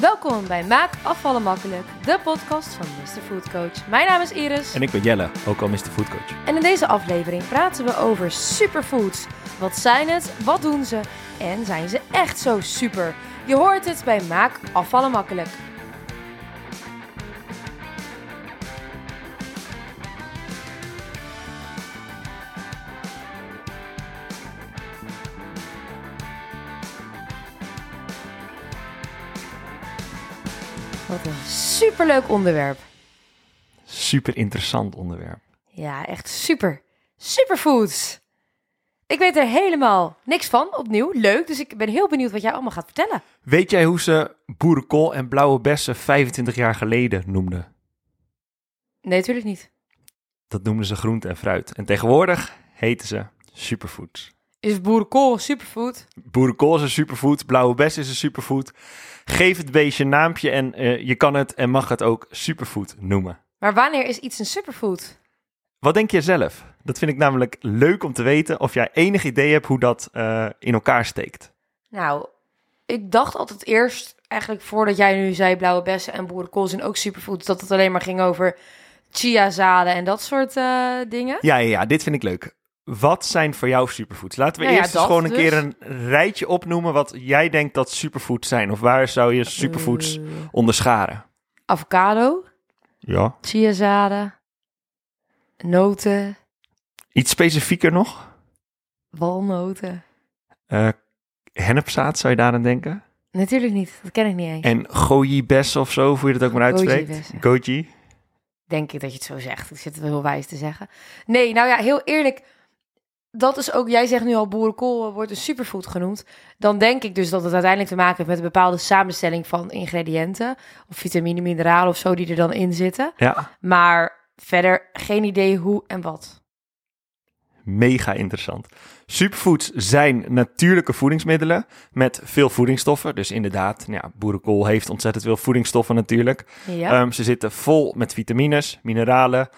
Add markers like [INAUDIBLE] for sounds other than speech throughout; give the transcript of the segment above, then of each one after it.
Welkom bij Maak Afvallen Makkelijk, de podcast van Mr. Food Coach. Mijn naam is Iris. En ik ben Jelle, ook al Mr. Food Coach. En in deze aflevering praten we over superfoods. Wat zijn het? Wat doen ze? En zijn ze echt zo super? Je hoort het bij Maak Afvallen Makkelijk. Superleuk onderwerp. Super interessant onderwerp. Ja, echt super. Superfoods. Ik weet er helemaal niks van, opnieuw. Leuk, dus ik ben heel benieuwd wat jij allemaal gaat vertellen. Weet jij hoe ze boerenkool en blauwe bessen 25 jaar geleden noemden? Nee, natuurlijk niet. Dat noemden ze groente en fruit. En tegenwoordig heten ze superfoods. Is boerenkool superfood? Boerenkool is een superfood, blauwe bes is een superfood. Geef het beestje een naampje en eh, je kan het en mag het ook superfood noemen. Maar wanneer is iets een superfood? Wat denk je zelf? Dat vind ik namelijk leuk om te weten of jij enig idee hebt hoe dat eh, in elkaar steekt. Nou, ik dacht altijd eerst, eigenlijk voordat jij nu zei blauwe bessen en boerenkool zijn ook superfoods, dat het alleen maar ging over chiazaden en dat soort eh, dingen. Ja, ja, ja, dit vind ik leuk. Wat zijn voor jou superfoods? Laten we Nou ja, eerst eens gewoon een dus. keer een rijtje opnoemen wat jij denkt dat superfoods zijn. Of waar zou je superfoods Eh, onderscharen? avocado, Ja. chiazaden, noten, Iets specifieker nog? walnoten. Eh hennepzaad zou je daar aan denken? Natuurlijk niet, dat ken ik niet eens. En goji bes of zo, hoe je dat ook maar uitspreekt. Goji. Denk ik dat je het zo zegt. Ik zit het wel heel wijs te zeggen. Nee, nou ja, heel eerlijk. Dat is ook, jij zegt nu al boerenkool wordt een superfood genoemd. Dan denk ik dus dat het uiteindelijk te maken heeft met een bepaalde samenstelling van ingrediënten. Of vitamine, mineralen of zo die er dan in zitten. Ja, Maar verder geen idee hoe en wat. mega interessant. Superfoods zijn natuurlijke voedingsmiddelen met veel voedingsstoffen. Dus inderdaad, nou ja, boerenkool heeft ontzettend veel voedingsstoffen natuurlijk. Ja. Ehm, ze zitten vol met vitamines, mineralen,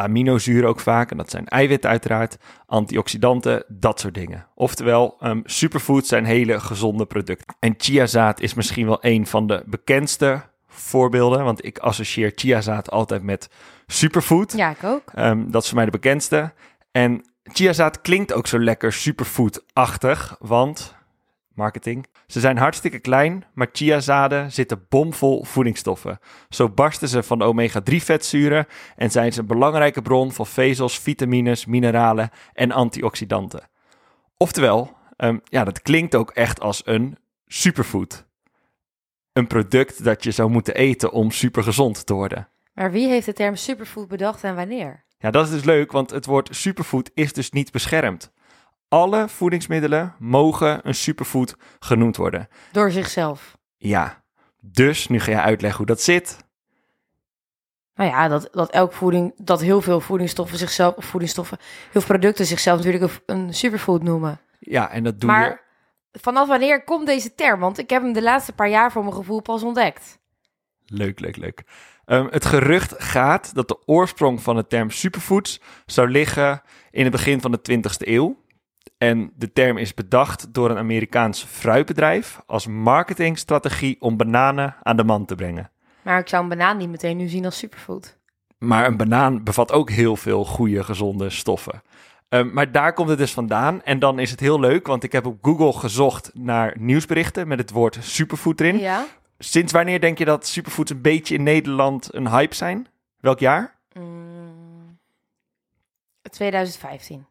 aminozuren ook vaak. En dat zijn eiwitten uiteraard, antioxidanten, dat soort dingen. Oftewel, ehm, superfoods zijn hele gezonde producten. En chiazaad is misschien wel een van de bekendste voorbeelden. Want ik associeer chiazaad altijd met superfood. ja, ik ook. Ehm, dat is voor mij de bekendste. En chiazaad klinkt ook zo lekker superfood-achtig, want marketing. Ze zijn hartstikke klein, maar chiazaden zitten bomvol voedingsstoffen. Zo barsten ze van de omega-3-vetzuren en zijn ze een belangrijke bron van vezels, vitamines, mineralen en antioxidanten. Oftewel, ehm, ja, dat klinkt ook echt als een superfood. Een product dat je zou moeten eten om supergezond te worden. Maar wie heeft de term superfood bedacht en wanneer? Ja, dat is dus leuk, want het woord superfood is dus niet beschermd. Alle voedingsmiddelen mogen een superfood genoemd worden. Door zichzelf. Ja, dus nu ga je uitleggen hoe dat zit. Nou ja, dat, dat elk voeding, dat heel veel voedingsstoffen zichzelf, of voedingsstoffen, heel veel producten zichzelf natuurlijk een, superfood noemen. Ja, en dat doe maar vanaf wanneer komt deze term? Want ik heb hem de laatste paar jaar voor mijn gevoel pas ontdekt. Leuk, leuk, leuk. Ehm, het gerucht gaat dat de oorsprong van de term superfoods zou liggen in het begin van de 20e eeuw. En de term is bedacht door een Amerikaans fruitbedrijf als marketingstrategie om bananen aan de man te brengen. Maar ik zou een banaan niet meteen nu zien als superfood. Maar een banaan bevat ook heel veel goede, gezonde stoffen. Ehm, maar daar komt het dus vandaan. En dan is het heel leuk, want ik heb op Google gezocht naar nieuwsberichten met het woord superfood erin. Ja? Sinds wanneer denk je dat superfoods een beetje in Nederland een hype zijn? Welk jaar? Mm, 2015.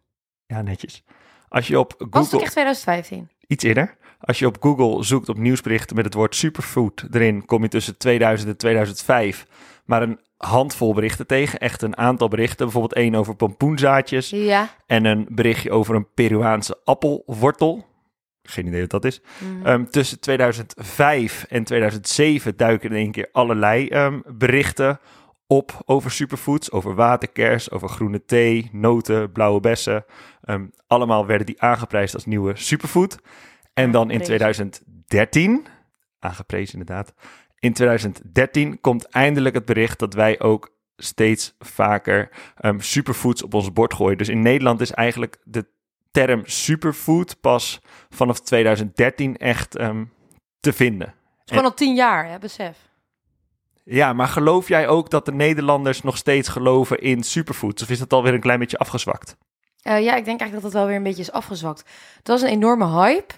Ja, netjes. Als je op Was het Google... echt 2015? Iets eerder. Als je op Google zoekt op nieuwsberichten met het woord superfood erin, kom je tussen 2000 en 2005 maar een handvol berichten tegen. Echt een aantal berichten. Bijvoorbeeld één over pompoenzaadjes Ja. en een berichtje over een Peruaanse appelwortel. Geen idee wat dat is. Mm. Ehm, tussen 2005 en 2007 duiken in één keer allerlei ehm, berichten op over superfoods, over waterkers, over groene thee, noten, blauwe bessen. Ehm, allemaal werden die aangeprijsd als nieuwe superfood. En dan in Aangeprezen. 2013, aangeprezen inderdaad, in 2013 komt eindelijk het bericht dat wij ook steeds vaker ehm, superfoods op ons bord gooien. Dus in Nederland is eigenlijk de term superfood pas vanaf 2013 echt ehm, te vinden. gewoon al tien jaar, hè, besef. Ja, maar geloof jij ook dat de Nederlanders nog steeds geloven in superfoods? Of is dat alweer een klein beetje afgezwakt? Eh, ja, ik denk eigenlijk dat het wel weer een beetje is afgezwakt. Het was een enorme hype.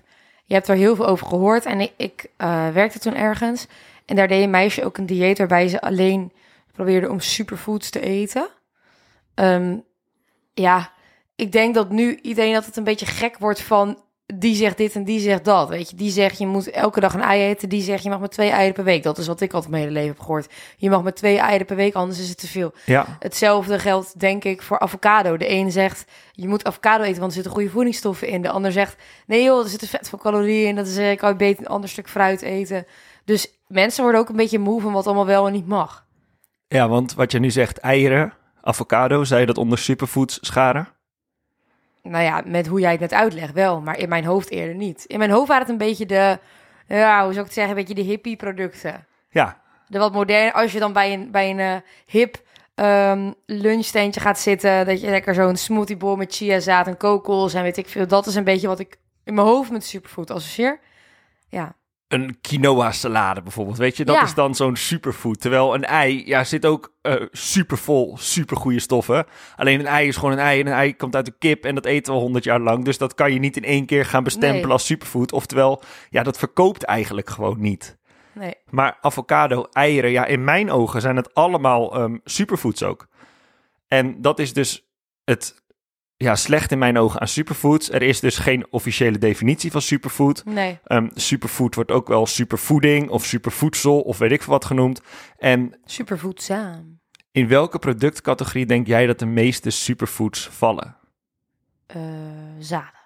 Je hebt er heel veel over gehoord. En ik, ik eh, werkte toen ergens. En daar deed een meisje ook een dieet waarbij ze alleen probeerde om superfoods te eten. Ehm, ja, ik denk dat nu iedereen dat het een beetje gek wordt van die zegt dit en die zegt dat. Weet je, die zegt je moet elke dag een ei eten. Die zegt je mag maar twee eieren per week. Dat is wat ik altijd mijn hele leven heb gehoord. Je mag maar twee eieren per week, anders is het te veel. Ja. Hetzelfde geldt denk ik voor avocado. De een zegt je moet avocado eten, want er zitten goede voedingsstoffen in. De ander zegt nee joh, er zitten vet veel calorieën in. Dat is ik kan je beter een ander stuk fruit eten. Dus mensen worden ook een beetje moe van wat allemaal wel en niet mag. Ja, want wat je nu zegt, eieren, avocado, zou je dat onder superfoods scharen? Nou ja, met hoe jij het net uitlegt wel, maar in mijn hoofd eerder niet. In mijn hoofd waren het een beetje de, ja, hoe zou ik het zeggen, een beetje de hippie producten. Ja, De wat moderne, als je dan bij een, bij een eh, hip ehm lunchsteentje gaat zitten, dat je lekker zo'n smoothiebol met chiazaad en kokos en weet ik veel. Dat is een beetje wat ik in mijn hoofd met superfood associeer. Ja, een quinoa salade bijvoorbeeld, weet je, dat Ja. is dan zo'n superfood. Terwijl een ei, ja, zit ook eh supervol, supergoeie stoffen. Alleen een ei is gewoon een ei en een ei komt uit de kip en dat eten we honderd jaar lang. Dus dat kan je niet in één keer gaan bestempelen Nee. als superfood. Oftewel, ja, dat verkoopt eigenlijk gewoon niet. nee. Maar avocado, eieren, ja, in mijn ogen zijn het allemaal ehm, superfoods ook. En dat is dus het ja, slecht in mijn ogen aan superfoods. Er is dus geen officiële definitie van superfood. Nee. Ehm, superfood wordt ook wel supervoeding of supervoedsel of weet ik veel wat genoemd. En Supervoedzaam. in welke productcategorie denk jij dat de meeste superfoods vallen? Eh zaden.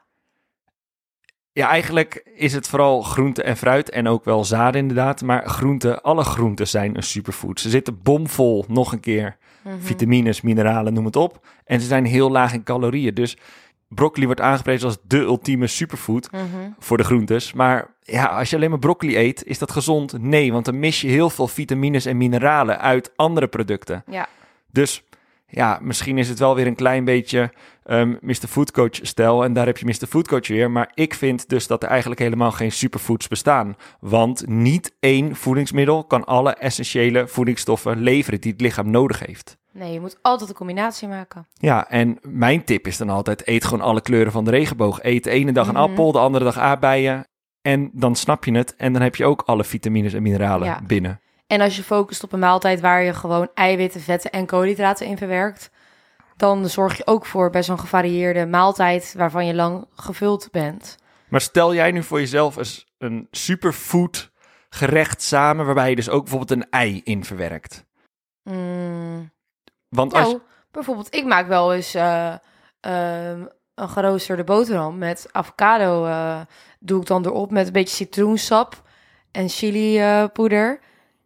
Ja, eigenlijk is het vooral groente en fruit en ook wel zaden inderdaad. Maar groenten, alle groenten zijn een superfood. Ze zitten bomvol, nog een keer, Mhm. vitamines, mineralen, noem het op. En ze zijn heel laag in calorieën. Dus broccoli wordt aangeprezen als de ultieme superfood Mhm. voor de groentes. Maar ja, als je alleen maar broccoli eet, is dat gezond? Nee, want dan mis je heel veel vitamines en mineralen uit andere producten. Ja. Dus ja, misschien is het wel weer een klein beetje ehm Mr. Foodcoach stijl. En daar heb je Mr. Foodcoach weer. Maar ik vind dus dat er eigenlijk helemaal geen superfoods bestaan. Want niet één voedingsmiddel kan alle essentiële voedingsstoffen leveren die het lichaam nodig heeft. Nee, je moet altijd een combinatie maken. Ja, en mijn tip is dan altijd: eet gewoon alle kleuren van de regenboog. Eet de ene dag een Mhm. appel, de andere dag aardbeien. En dan snap je het. En dan heb je ook alle vitamines en mineralen Ja. binnen. En als je focust op een maaltijd waar je gewoon eiwitten, vetten en koolhydraten in verwerkt, dan zorg je ook voor best een gevarieerde maaltijd waarvan je lang gevuld bent. Maar stel jij nu voor jezelf eens een superfood gerecht samen, waarbij je dus ook bijvoorbeeld een ei in verwerkt. Mm, Want als nou, bijvoorbeeld, ik maak wel eens eh, ehm, een geroosterde boterham met avocado. eh, doe ik dan erop met een beetje citroensap en chili poeder.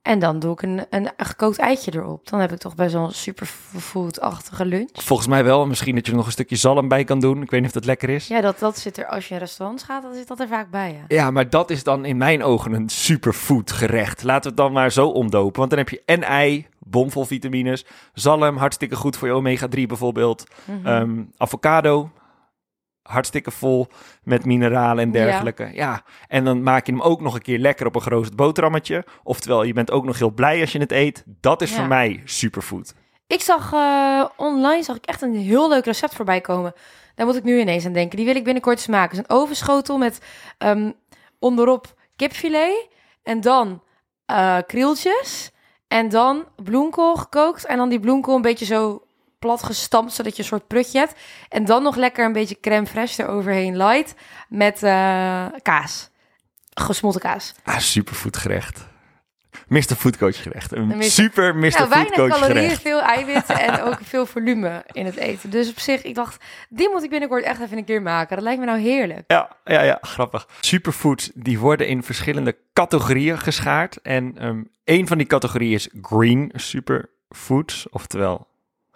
En dan doe ik een, een gekookt eitje erop. Dan heb ik toch best wel een superfood-achtige lunch. volgens mij wel, misschien dat je er nog een stukje zalm bij kan doen. Ik weet niet of dat lekker is. Ja, dat, dat zit er als je in restaurants gaat, dan zit dat er vaak bij. Ja. Ja, maar dat is dan in mijn ogen een superfood gerecht. Laten we het dan maar zo omdopen. Want dan heb je en ei, bomvol vitamines. Zalm, hartstikke goed voor je omega-3 bijvoorbeeld. Mhm. Ehm, avocado, hartstikke vol met mineralen en dergelijke. Ja. en dan maak je hem ook nog een keer lekker op een geroosterd boterhammetje. Oftewel, je bent ook nog heel blij als je het eet. Dat is Ja. voor mij superfood. Ik zag eh, online zag ik echt een heel leuk recept voorbij komen. Daar moet ik nu ineens aan denken. Die wil ik binnenkort eens maken. Een ovenschotel met ehm, onderop kipfilet en dan eh krieltjes en dan bloemkool gekookt en dan die bloemkool een beetje zo plat gestampt zodat je een soort prutje hebt en dan nog lekker een beetje crème fraîche eroverheen light met eh, kaas, gesmolten kaas. Ah, superfood gerecht. Mr. Foodcoach gerecht. Een Mr. super Mr. Nou, weinig Foodcoach calorieën, gerecht. veel eiwitten en [LAUGHS] ook veel volume in het eten. Dus op zich, ik dacht, die moet ik binnenkort echt even een keer maken. Dat lijkt me nou heerlijk. Ja, ja, ja, grappig. Superfoods die worden in verschillende categorieën geschaard. En ehm een van die categorieën is green superfoods, oftewel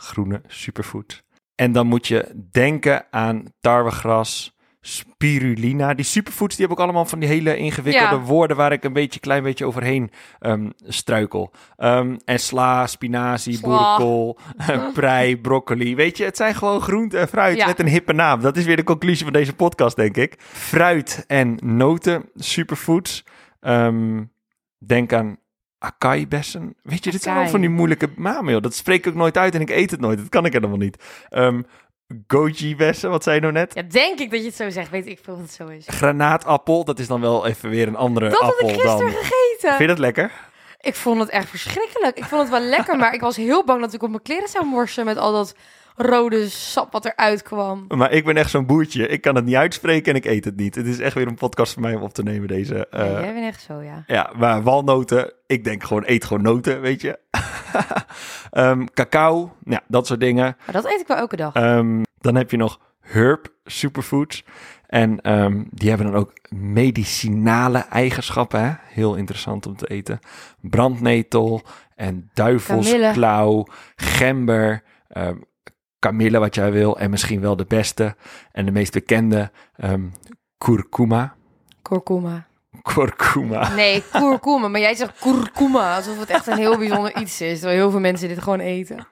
groene superfoods. En dan moet je denken aan tarwegras, spirulina. Die superfoods die hebben ook allemaal van die hele ingewikkelde Ja. woorden waar ik een beetje klein beetje overheen ehm, struikel. Ehm, en sla, spinazie, Sla. boerenkool, [LAUGHS] prei, broccoli. Weet je, het zijn gewoon groente en fruit Ja. met een hippe naam. Dat is weer de conclusie van deze podcast, denk ik. Fruit en noten, superfoods. Ehm, denk aan acai-bessen. Weet je, dit zijn wel van die moeilijke namen, joh. Dat spreek ik ook nooit uit en ik eet het nooit. Dat kan ik helemaal niet. Ehm goji-bessen, wat zei je nou net? Ja, denk ik dat je het zo zegt. Weet ik veel wat het zo is. Granaatappel, dat is dan wel even weer een andere Dat had appel ik gisteren dan. gegeten. Vind je dat lekker? Ik vond het echt verschrikkelijk. Ik vond het wel lekker, maar ik was heel bang dat ik op mijn kleren zou morsen met al dat rode sap wat eruit kwam. Maar ik ben echt zo'n boertje. Ik kan het niet uitspreken en ik eet het niet. Het is echt weer een podcast voor mij om op te nemen, deze. Ja, eh, jij bent echt zo, ja. Ja, maar walnoten, ik denk gewoon, eet gewoon noten, weet je. [LAUGHS] Ehm, cacao, ja, dat soort dingen. Maar dat eet ik wel elke dag. Ehm, dan heb je nog herb superfoods. En ehm, die hebben dan ook medicinale eigenschappen. Hè? Heel interessant om te eten. Brandnetel en duivelsklauw, gember, ehm, kamille wat jij wil. En misschien wel de beste en de meest bekende, ehm kurkuma. Kurkuma. Kurkuma. Nee, kurkuma. Maar jij zegt kurkuma. Alsof het echt een heel bijzonder iets is. Terwijl heel veel mensen dit gewoon eten.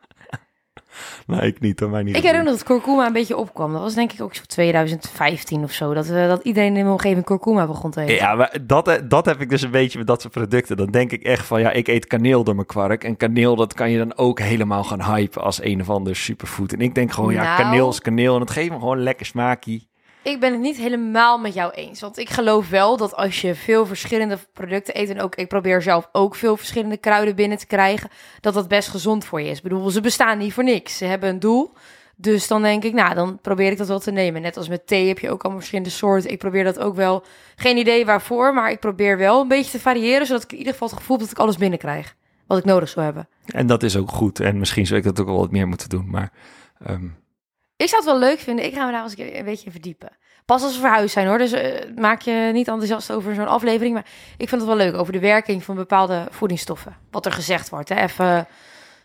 [LAUGHS] Nee, ik niet. Mij niet Ik herinner me dat kurkuma een beetje opkwam. Dat was denk ik ook zo 2015 of zo. Dat, we, dat iedereen in mijn omgeving kurkuma begon te eten. Ja, maar dat, dat heb ik dus een beetje met dat soort producten. Dan denk ik echt van, ja, ik eet kaneel door mijn kwark. En kaneel, dat kan je dan ook helemaal gaan hypen als een of ander superfood. En ik denk gewoon, ja, Nou. kaneel is kaneel. En het geeft me gewoon een lekker smaakje. Ik ben het niet helemaal met jou eens. Want ik geloof wel dat als je veel verschillende producten eet... en ook ik probeer zelf ook veel verschillende kruiden binnen te krijgen... dat dat best gezond voor je is. Ik bedoel, ze bestaan niet voor niks. Ze hebben een doel. Dus dan denk ik, nou, dan probeer ik dat wel te nemen. Net als met thee heb je ook allemaal verschillende soorten. Ik probeer dat ook wel. Geen idee waarvoor, maar ik probeer wel een beetje te variëren... zodat ik in ieder geval het gevoel dat ik alles binnenkrijg. Wat ik nodig zou hebben. En dat is ook goed. En misschien zou ik dat ook wel wat meer moeten doen. Maar ehm, Ik zou het wel leuk vinden. Ik ga me daar eens een beetje in verdiepen. Pas als we verhuisd zijn hoor. Dus eh, maak je niet enthousiast over zo'n aflevering. Maar ik vind het wel leuk over de werking van bepaalde voedingsstoffen. Wat er gezegd wordt. Hè. Even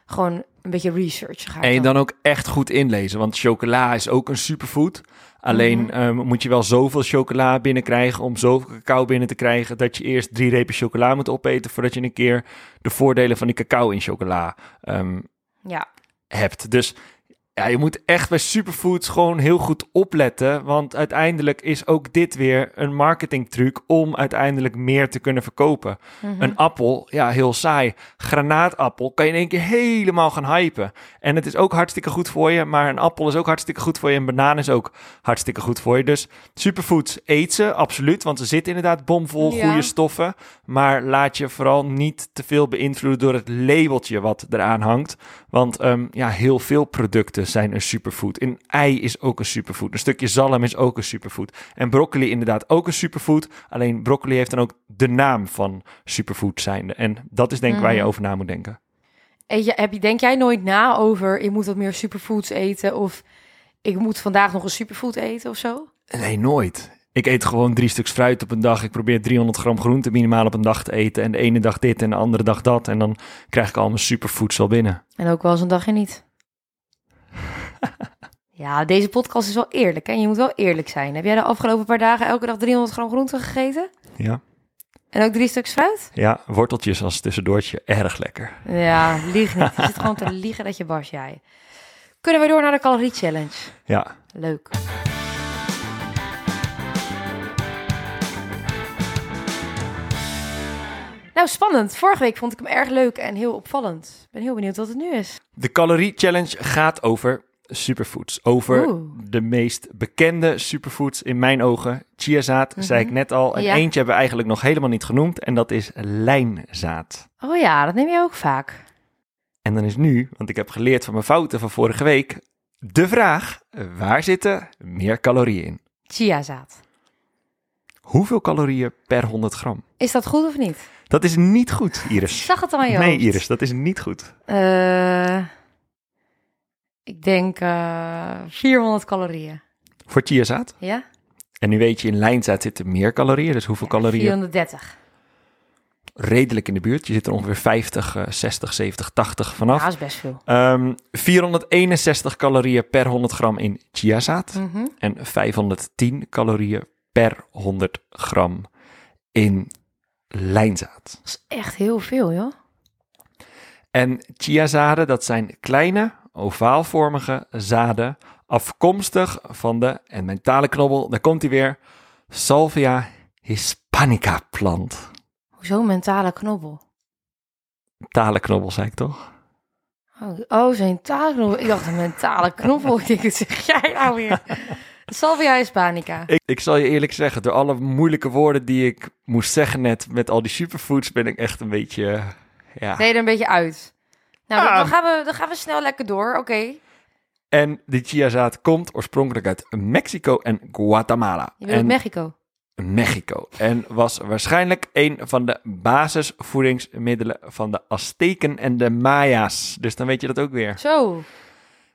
gewoon een beetje research. Ga ik en je dan. dan ook echt goed inlezen. Want chocola is ook een superfood. Alleen Mhm. ehm, moet je wel zoveel chocola binnenkrijgen om zoveel cacao binnen te krijgen... dat je eerst drie repen chocola moet opeten... voordat je een keer de voordelen van die cacao in chocola ehm, Ja, hebt. Dus ja, je moet echt bij superfoods gewoon heel goed opletten. Want uiteindelijk is ook dit weer een marketingtruc om uiteindelijk meer te kunnen verkopen. Mhm. Een appel, ja, heel saai. Granaatappel kan je in één keer helemaal gaan hypen. En het is ook hartstikke goed voor je. Maar een appel is ook hartstikke goed voor je. Een banaan is ook hartstikke goed voor je. Dus superfoods eet ze, absoluut. Want ze zitten inderdaad bomvol Ja. goede stoffen. Maar laat je vooral niet te veel beïnvloeden door het labeltje wat eraan hangt. Want ehm, ja, heel veel producten zijn een superfood. Een ei is ook een superfood. Een stukje zalm is ook een superfood. En broccoli inderdaad ook een superfood. Alleen broccoli heeft dan ook de naam van superfood zijnde. En dat is denk ik waar je Mhm. over na moet denken. Je, heb je, denk jij nooit na over... ik moet wat meer superfoods eten... of ik moet vandaag nog een superfood eten of zo? Nee, nooit. Ik eet gewoon drie stuks fruit op een dag. Ik probeer 300 gram groente minimaal op een dag te eten. En de ene dag dit en de andere dag dat. En dan krijg ik al mijn superfoods wel binnen. En ook wel eens een dagje niet. Ja, deze podcast is wel eerlijk. Hè? Je moet wel eerlijk zijn. Heb jij de afgelopen paar dagen elke dag 300 gram groente gegeten? Ja. En ook drie stuks fruit? Ja, worteltjes als tussendoortje. Erg lekker. Ja, lieg niet. Je zit gewoon te liegen dat je barst, jij. Kunnen we door naar de calorie challenge? Ja, Leuk. Nou, spannend. Vorige week vond ik hem erg leuk en heel opvallend. Ik ben heel benieuwd wat het nu is. De calorie challenge gaat over superfoods. Over Oeh. de meest bekende superfoods in mijn ogen. Chiazaad, zei ik net al. En. Ja. eentje hebben we eigenlijk nog helemaal niet genoemd. En dat is lijnzaad. Oh ja, dat neem je ook vaak. En dan is nu, want ik heb geleerd van mijn fouten van vorige week, de vraag, waar zitten meer calorieën in? Chiazaad. Hoeveel calorieën per 100 gram? Is dat goed of niet? Dat is niet goed, Ik Iris. zag het al aan je Nee, hoofd. Iris, dat is niet goed. Eh, ik denk eh 400 calorieën. Voor chiazaad. Ja? En nu weet je, in lijnzaad zitten meer calorieën. Dus hoeveel calorieën? 430. Redelijk in de buurt. Je zit er ongeveer 50, eh, 60, 70, 80 Ja, vanaf. dat is best veel. Ehm 461 calorieën per 100 gram in chiazaad. Mhm. En 510 calorieën per 100 gram in lijnzaad. Dat is echt heel veel, joh. En chiazaden, dat zijn kleine, ovaalvormige zaden, afkomstig van de, en mijn talenknobbel, daar komt hij weer, Salvia hispanica plant. Hoezo mentale knobbel? Talenknobbel, zei ik toch? Oh, oh zo'n talenknobbel. Ik dacht een mentale knobbel. [LAUGHS] Ik denk, wat zeg jij nou weer? Salvia hispanica. Ik, ik zal je eerlijk zeggen, door alle moeilijke woorden die ik moest zeggen net met al die superfoods, ben ik echt een beetje, ja. Nee, er een beetje uit. Nou, dan, Ah. dan gaan we, dan gaan we snel lekker door. Oké. En die chiazaad komt oorspronkelijk uit Mexico en Guatemala. Je bedoelt en Mexico. Mexico. En was waarschijnlijk een van de basisvoedingsmiddelen van de Azteken en de Maya's. Dus dan weet je dat ook weer. Zo.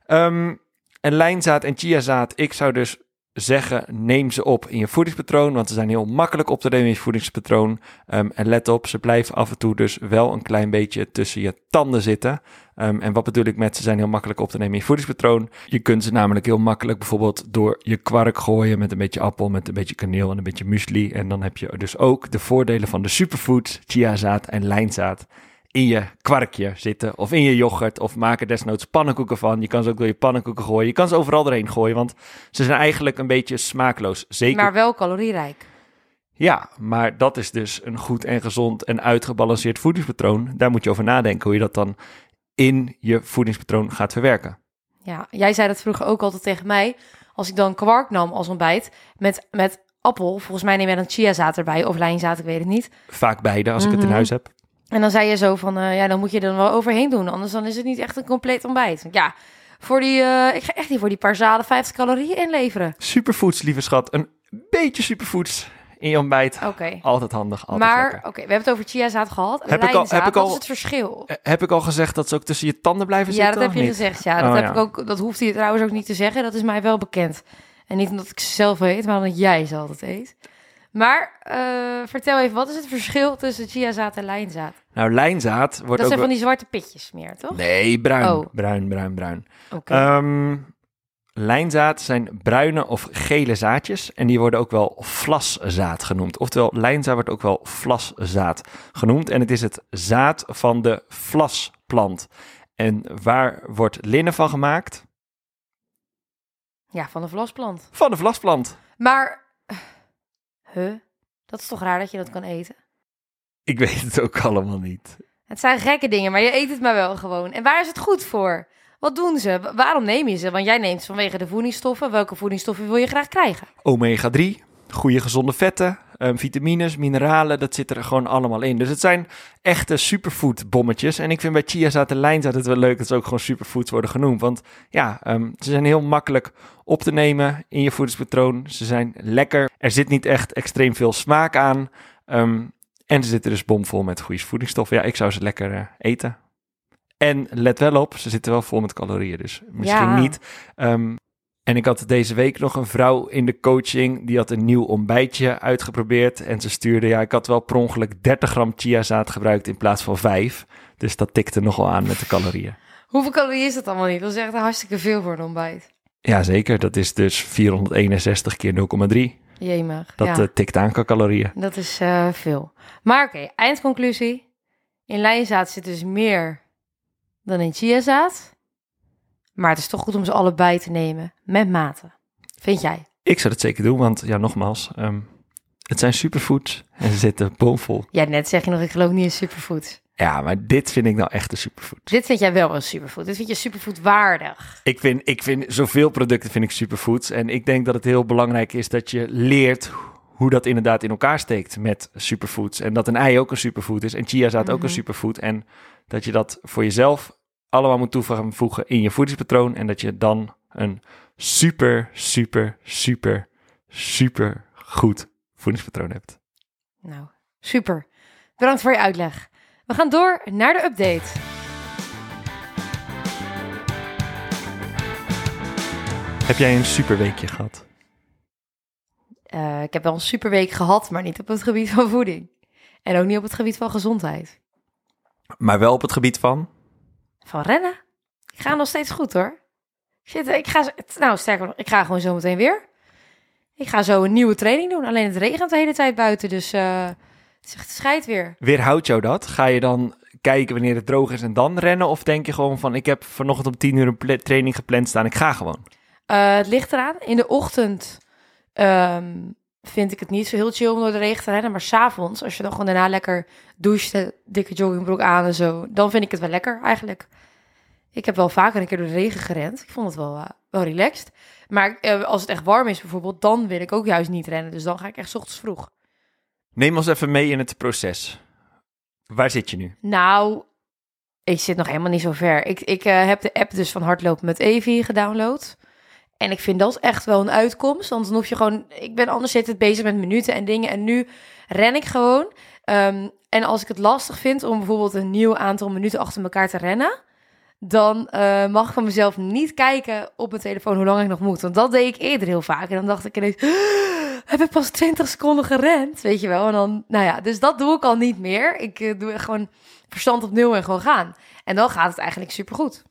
Ehm, en lijnzaad en chiazaad, ik zou dus zeggen, neem ze op in je voedingspatroon, want ze zijn heel makkelijk op te nemen in je voedingspatroon. Ehm, en let op, ze blijven af en toe dus wel een klein beetje tussen je tanden zitten. Ehm, en wat bedoel ik met ze zijn heel makkelijk op te nemen in je voedingspatroon? Je kunt ze namelijk heel makkelijk bijvoorbeeld door je kwark gooien met een beetje appel, met een beetje kaneel en een beetje muesli. En dan heb je dus ook de voordelen van de superfoods, chiazaad en lijnzaad in je kwarkje zitten of in je yoghurt of maak er desnoods pannenkoeken van. Je kan ze ook door je pannenkoeken gooien. Je kan ze overal doorheen gooien, want ze zijn eigenlijk een beetje smaakloos. Zeker. Maar wel calorierijk. Ja, maar dat is dus een goed en gezond en uitgebalanceerd voedingspatroon. Daar moet je over nadenken hoe je dat dan in je voedingspatroon gaat verwerken. Ja, jij zei dat vroeger ook altijd tegen mij. Als ik dan kwark nam als ontbijt met, met appel. Volgens mij neem jij dan chiazaad erbij of lijnzaad, ik weet het niet. Vaak beide als ik het in Mhm. huis heb. En dan zei je zo van, eh, ja, dan moet je er dan wel overheen doen. Anders dan is het niet echt een compleet ontbijt. Ja, voor die, eh, ik ga echt niet voor die paar zalen 50 calorieën inleveren. Superfoods, lieve schat. Een beetje superfoods in je ontbijt. Oké. Altijd handig, altijd Maar, oké, we hebben het over chiazaad gehad. Heb ik al- heb ik wat is het verschil? Eh, Heb ik al gezegd dat ze ook tussen je tanden blijven Ja, zitten? dat heb je niet? gezegd. Ja, dat, Oh, heb ja. Ik ook, dat hoeft hij trouwens ook niet te zeggen. Dat is mij wel bekend. En niet omdat ik ze zelf weet, maar omdat jij ze altijd eet. Maar eh, vertel even, wat is het verschil tussen chiazaad en lijnzaad? Nou, lijnzaad wordt Dat ook... zijn van die zwarte pitjes meer, toch? Nee, bruin. Oh. Bruin, bruin, bruin. Oké. Ehm, lijnzaad zijn bruine of gele zaadjes en die worden ook wel vlaszaad genoemd. Oftewel, lijnzaad wordt ook wel vlaszaad genoemd en het is het zaad van de vlasplant. En waar wordt linnen van gemaakt? Ja, van de vlasplant. Van de vlasplant. Maar, huh? Dat is toch raar dat je dat kan eten? Ik weet het ook allemaal niet. Het zijn gekke dingen, maar je eet het maar wel gewoon. En waar is het goed voor? Wat doen ze? Wa- Waarom neem je ze? Want jij neemt ze vanwege de voedingsstoffen. Welke voedingsstoffen wil je graag krijgen? Omega 3, goede gezonde vetten, ehm, vitamines, mineralen, dat zit er gewoon allemaal in. Dus het zijn echte superfood bommetjes. En ik vind bij chiazaad en lijnzaad het wel leuk dat ze ook gewoon superfoods worden genoemd. Want ja, ehm, ze zijn heel makkelijk op te nemen in je voedingspatroon. Ze zijn lekker. Er zit niet echt extreem veel smaak aan. Ehm, en ze zitten dus bomvol met goede voedingsstoffen. Ja, ik zou ze lekker eh, eten. En let wel op, ze zitten wel vol met calorieën. Dus misschien Ja. niet. En ik had deze week nog een vrouw in de coaching. Die had een nieuw ontbijtje uitgeprobeerd. En ze stuurde, ja, ik had wel per ongeluk 30 gram chiazaad gebruikt in plaats van 5. Dus dat tikte nogal aan met de calorieën. Hoeveel calorieën is dat allemaal niet? Dat is echt hartstikke veel voor een ontbijt. Ja, zeker. Dat is dus 461 keer 0,3. Jemig. Dat ja. eh, tikt aan qua calorieën. Dat is eh, veel. Maar oké, eindconclusie. In lijnzaad zit dus meer dan in chiazaad. Maar het is toch goed om ze allebei te nemen. Met mate. Vind jij? Ik zou dat zeker doen, want ja, nogmaals, ehm, het zijn superfoods en ze zitten bomvol. Ja, net zeg je nog, ik geloof niet in superfood. Ja, maar dit vind ik nou echt een superfood. Dit vind jij wel een superfood. Dit vind je superfood waardig. Ik vind, ik vind zoveel producten vind ik superfoods. En ik denk dat het heel belangrijk is dat je leert hoe dat inderdaad in elkaar steekt met superfoods. En dat een ei ook een superfood is en chiazaad ook Mhm. een superfood. En dat je dat voor jezelf allemaal moet toevoegen in je voedingspatroon. En dat je dan een super, super, super, super goed voedingspatroon hebt. Nou, super. Bedankt voor je uitleg. We gaan door naar de update. Heb jij een superweekje gehad? Eh, ik heb wel een superweek gehad, maar niet op het gebied van voeding. En ook niet op het gebied van gezondheid. Maar wel op het gebied van? Van rennen? Ik ga nog steeds goed hoor. Shit, ik ga, nou sterker nog, ik ga gewoon zo meteen weer. Ik ga zo een nieuwe training doen. Alleen het regent de hele tijd buiten, dus eh, het is echt scheid weer. Weerhoudt jou dat? Ga je dan kijken wanneer het droog is en dan rennen? Of denk je gewoon van, ik heb vanochtend om 10 uur een training gepland staan, ik ga gewoon? Eh, het ligt eraan. In de ochtend ehm, vind ik het niet zo heel chill om door de regen te rennen. Maar s'avonds, als je dan gewoon daarna lekker doucht, eh, dikke joggingbroek aan en zo, dan vind ik het wel lekker eigenlijk. Ik heb wel vaker een keer door de regen gerend. Ik vond het wel, eh, wel relaxed. Maar eh, als het echt warm is bijvoorbeeld, dan wil ik ook juist niet rennen. Dus dan ga ik echt 's ochtends vroeg. Neem ons even mee in het proces. Waar zit je nu? Nou, ik zit nog helemaal niet zo ver. Ik, ik heb de app dus van Hardlopen met Evi gedownload. En ik vind dat echt wel een uitkomst. Want dan hoef je gewoon... Ik ben anders zit het bezig met minuten en dingen. En nu ren ik gewoon. Ehm, en als ik het lastig vind om bijvoorbeeld een nieuw aantal minuten achter elkaar te rennen... dan eh, mag ik van mezelf niet kijken op mijn telefoon hoe lang ik nog moet. Want dat deed ik eerder heel vaak. En dan dacht ik ineens... Heb ik pas 20 seconden gerend? Weet je wel? En dan, nou ja, dus dat doe ik al niet meer. Ik eh, doe gewoon verstand op nul en gewoon gaan. En dan gaat het eigenlijk supergoed.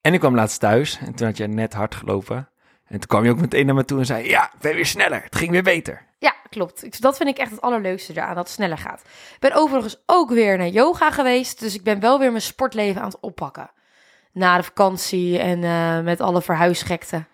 En ik kwam laatst thuis en toen had jij net hard gelopen. En toen kwam je ook meteen naar me toe en zei: Ja, ik ben weer sneller. Het ging weer beter. Ja, klopt. Dat vind ik echt het allerleukste eraan, dat het sneller gaat. Ik ben overigens ook weer naar yoga geweest. Dus ik ben wel weer mijn sportleven aan het oppakken. Na de vakantie en eh, met alle verhuisgekte.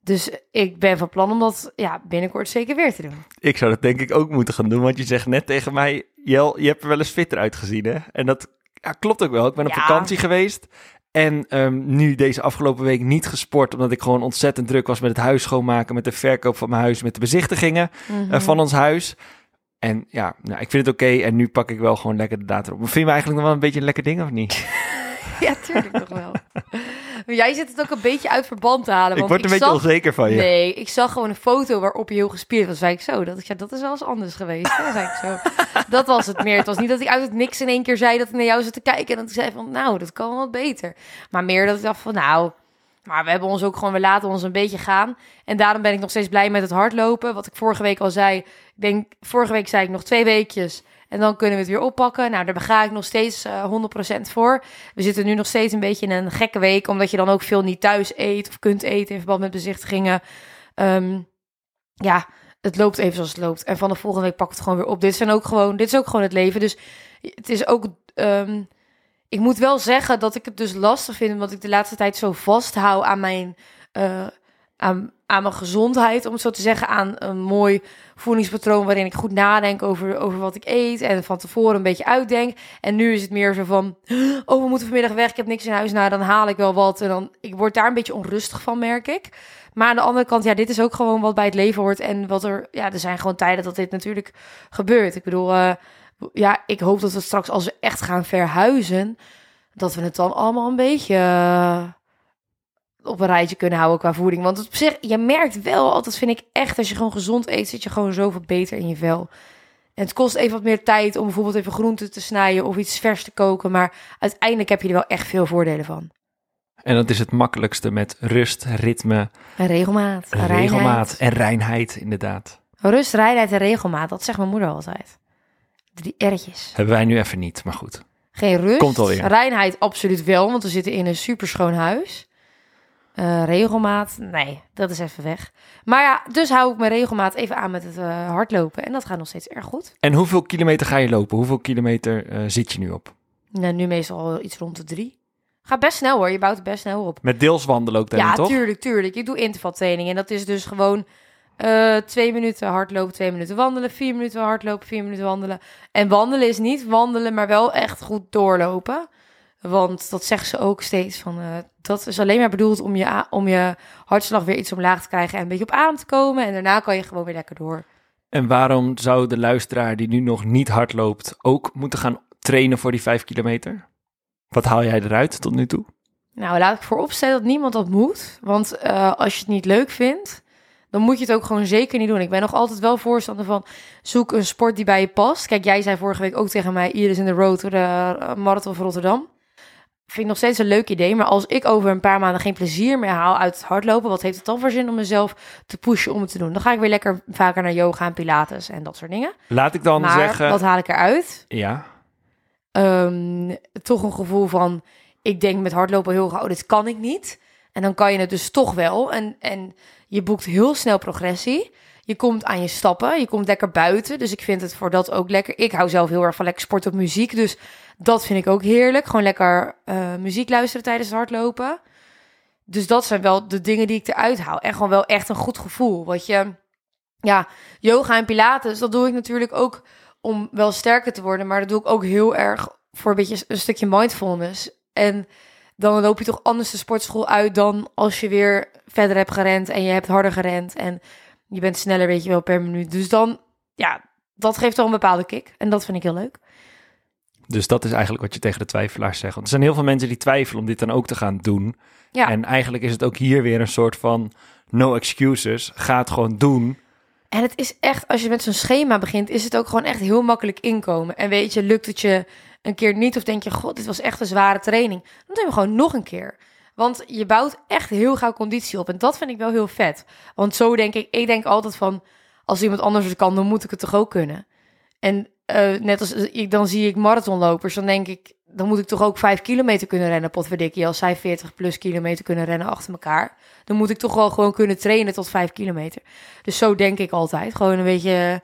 Dus ik ben van plan om dat ja, binnenkort zeker weer te doen. Ik zou dat denk ik ook moeten gaan doen, want je zegt net tegen mij: Jel, je hebt er wel eens fitter uitgezien, hè? En dat ja, klopt ook wel. Ik ben op Ja. vakantie geweest. En ehm, nu deze afgelopen week niet gesport, omdat ik gewoon ontzettend druk was met het huis schoonmaken, met de verkoop van mijn huis, met de bezichtigingen Mhm. eh, van ons huis. En ja, nou, ik vind het oké en nu pak ik wel gewoon lekker de data op. Vind je me eigenlijk nog wel een beetje een lekker ding of niet? [LAUGHS] [LAUGHS] Ja, tuurlijk nog wel. Maar jij zit het ook een beetje uit verband te halen. ik want word een beetje zag... onzeker van je. Nee, ik zag gewoon een foto waarop je heel gespierd was. Zei ik zo, dat, ik zei, dat is wel eens anders geweest. hè? zei ik zo. [LAUGHS] Dat was het meer. Het was niet dat ik uit het niks in één keer zei dat ik naar jou zat te kijken. En dat ik zei van, nou, dat kan wel wat beter. Maar meer dat ik dacht van, nou... Maar we hebben ons ook gewoon, we laten ons een beetje gaan. En daarom ben ik nog steeds blij met het hardlopen. Wat ik vorige week al zei. Ik denk, vorige week zei ik nog twee weekjes. En dan kunnen we het weer oppakken. Nou, daar ga ik nog steeds eh 100% voor. We zitten nu nog steeds een beetje in een gekke week. Omdat je dan ook veel niet thuis eet of kunt eten in verband met bezichtigingen. Ehm, ja, het loopt even zoals het loopt. En van de volgende week pak ik het gewoon weer op. Dit, zijn ook gewoon, dit is ook gewoon het leven. Dus het is ook... ehm, ik moet wel zeggen dat ik het dus lastig vind... omdat ik de laatste tijd zo vasthoud aan mijn... eh, aan, mijn gezondheid, om het zo te zeggen, aan een mooi voedingspatroon waarin ik goed nadenk over, over wat ik eet en van tevoren een beetje uitdenk. En nu is het meer zo van, oh, we moeten vanmiddag weg, ik heb niks in huis, nou, dan haal ik wel wat. En dan, ik word daar een beetje onrustig van, merk ik. Maar aan de andere kant, ja, dit is ook gewoon wat bij het leven hoort. En wat er, ja, er zijn gewoon tijden dat dit natuurlijk gebeurt. Ik bedoel, eh, ja, ik hoop dat we straks, als we echt gaan verhuizen, dat we het dan allemaal een beetje eh, op een rijtje kunnen houden qua voeding. Want op zich, je merkt wel altijd, vind ik echt, als je gewoon gezond eet, zit je gewoon zoveel beter in je vel. En het kost even wat meer tijd om bijvoorbeeld even groenten te snijden of iets vers te koken. Maar uiteindelijk heb je er wel echt veel voordelen van. En dat is het makkelijkste met rust, ritme, En regelmaat. en reinheid. regelmaat en reinheid, inderdaad. Rust, reinheid en regelmaat, dat zegt mijn moeder altijd. Drie R'tjes. Hebben wij nu even niet, maar goed. Geen rust. Komt alweer. Reinheid absoluut wel, want we zitten in een superschoon huis. Eh, regelmaat, nee, dat is even weg. Maar ja, dus hou ik mijn regelmaat even aan met het eh, hardlopen. En dat gaat nog steeds erg goed. En hoeveel kilometer ga je lopen? Hoeveel kilometer eh, zit je nu op? Nou, nu meestal iets rond de drie. Gaat best snel hoor, je bouwt het best snel op. Met deels wandelen ook daarin, ja, toch? tuurlijk, tuurlijk. Ik doe intervaltraining en dat is dus gewoon twee minuten hardlopen, twee minuten wandelen, vier minuten hardlopen, vier minuten wandelen. En wandelen is niet wandelen, maar wel echt goed doorlopen. Want dat zeggen ze ook steeds van, eh, dat is alleen maar bedoeld om je, om je hartslag weer iets omlaag te krijgen en een beetje op adem te komen. En daarna kan je gewoon weer lekker door. En waarom zou de luisteraar die nu nog niet hard loopt ook moeten gaan trainen voor die vijf kilometer? Wat haal jij eruit tot nu toe? Nou, laat ik vooropstellen dat niemand dat moet. Want eh, als je het niet leuk vindt, dan moet je het ook gewoon zeker niet doen. Ik ben nog altijd wel voorstander van zoek een sport die bij je past. Kijk, jij zei vorige week ook tegen mij, Iris in de Road de eh, Marathon van Rotterdam. Vind ik nog steeds een leuk idee. Maar als ik over een paar maanden geen plezier meer haal uit het hardlopen, wat heeft het dan voor zin om mezelf te pushen om het te doen? Dan ga ik weer lekker vaker naar yoga en pilates en dat soort dingen. Laat ik dan maar zeggen... wat haal ik eruit? Ja, Ehm, toch een gevoel van, ik denk met hardlopen heel gauw, dit kan ik niet. En dan kan je het dus toch wel. En, en je boekt heel snel progressie. Je komt aan je stappen, je komt lekker buiten. Dus ik vind het voor dat ook lekker. Ik hou zelf heel erg van lekker sport op muziek. Dus dat vind ik ook heerlijk. Gewoon lekker eh, muziek luisteren tijdens het hardlopen. Dus dat zijn wel de dingen die ik eruit haal. En gewoon wel echt een goed gevoel. Wat je ja, yoga en pilates, dat doe ik natuurlijk ook om wel sterker te worden. Maar dat doe ik ook heel erg voor een beetje een stukje mindfulness. En dan loop je toch anders de sportschool uit dan als je weer verder hebt gerend en je hebt harder gerend en je bent sneller, weet je wel, per minuut. Dus dan, ja, dat geeft toch een bepaalde kick. En dat vind ik heel leuk. Dus dat is eigenlijk wat je tegen de twijfelaars zegt. Want er zijn heel veel mensen die twijfelen om dit dan ook te gaan doen. Ja. En eigenlijk is het ook hier weer een soort van no excuses. Ga het gewoon doen. En het is echt, als je met zo'n schema begint, is het ook gewoon echt heel makkelijk inkomen. En weet je, lukt het je een keer niet of denk je, god, dit was echt een zware training. Dan doe je gewoon nog een keer. Want je bouwt echt heel gauw conditie op. En dat vind ik wel heel vet. Want zo denk ik, ik denk altijd van, als iemand anders het kan, dan moet ik het toch ook kunnen. En uh, net als ik, dan zie ik marathonlopers, dan denk ik, dan moet ik toch ook vijf kilometer kunnen rennen, potverdikkie. Als zij 40 plus kilometer kunnen rennen achter elkaar, dan moet ik toch wel gewoon kunnen trainen tot vijf kilometer. Dus zo denk ik altijd. Gewoon een beetje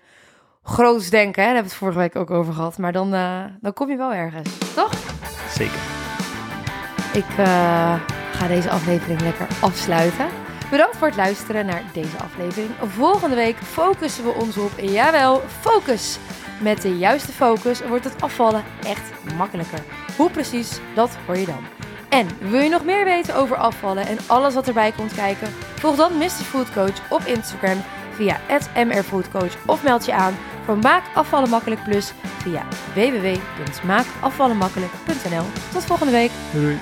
groots denken, hè? daar hebben we het vorige week ook over gehad. Maar dan, dan kom je wel ergens, toch? Zeker. Ik uh, ga deze aflevering lekker afsluiten. Bedankt voor het luisteren naar deze aflevering. Volgende week focussen we ons op, jawel, focus. Met de juiste focus wordt het afvallen echt makkelijker. Hoe precies, dat hoor je dan. En wil je nog meer weten over afvallen en alles wat erbij komt kijken? Volg dan Mr. Food Coach op Instagram via @mrfoodcoach of meld je aan voor Maak Afvallen Makkelijk Plus via www.maakafvallenmakkelijk.nl. Tot volgende week. Doei.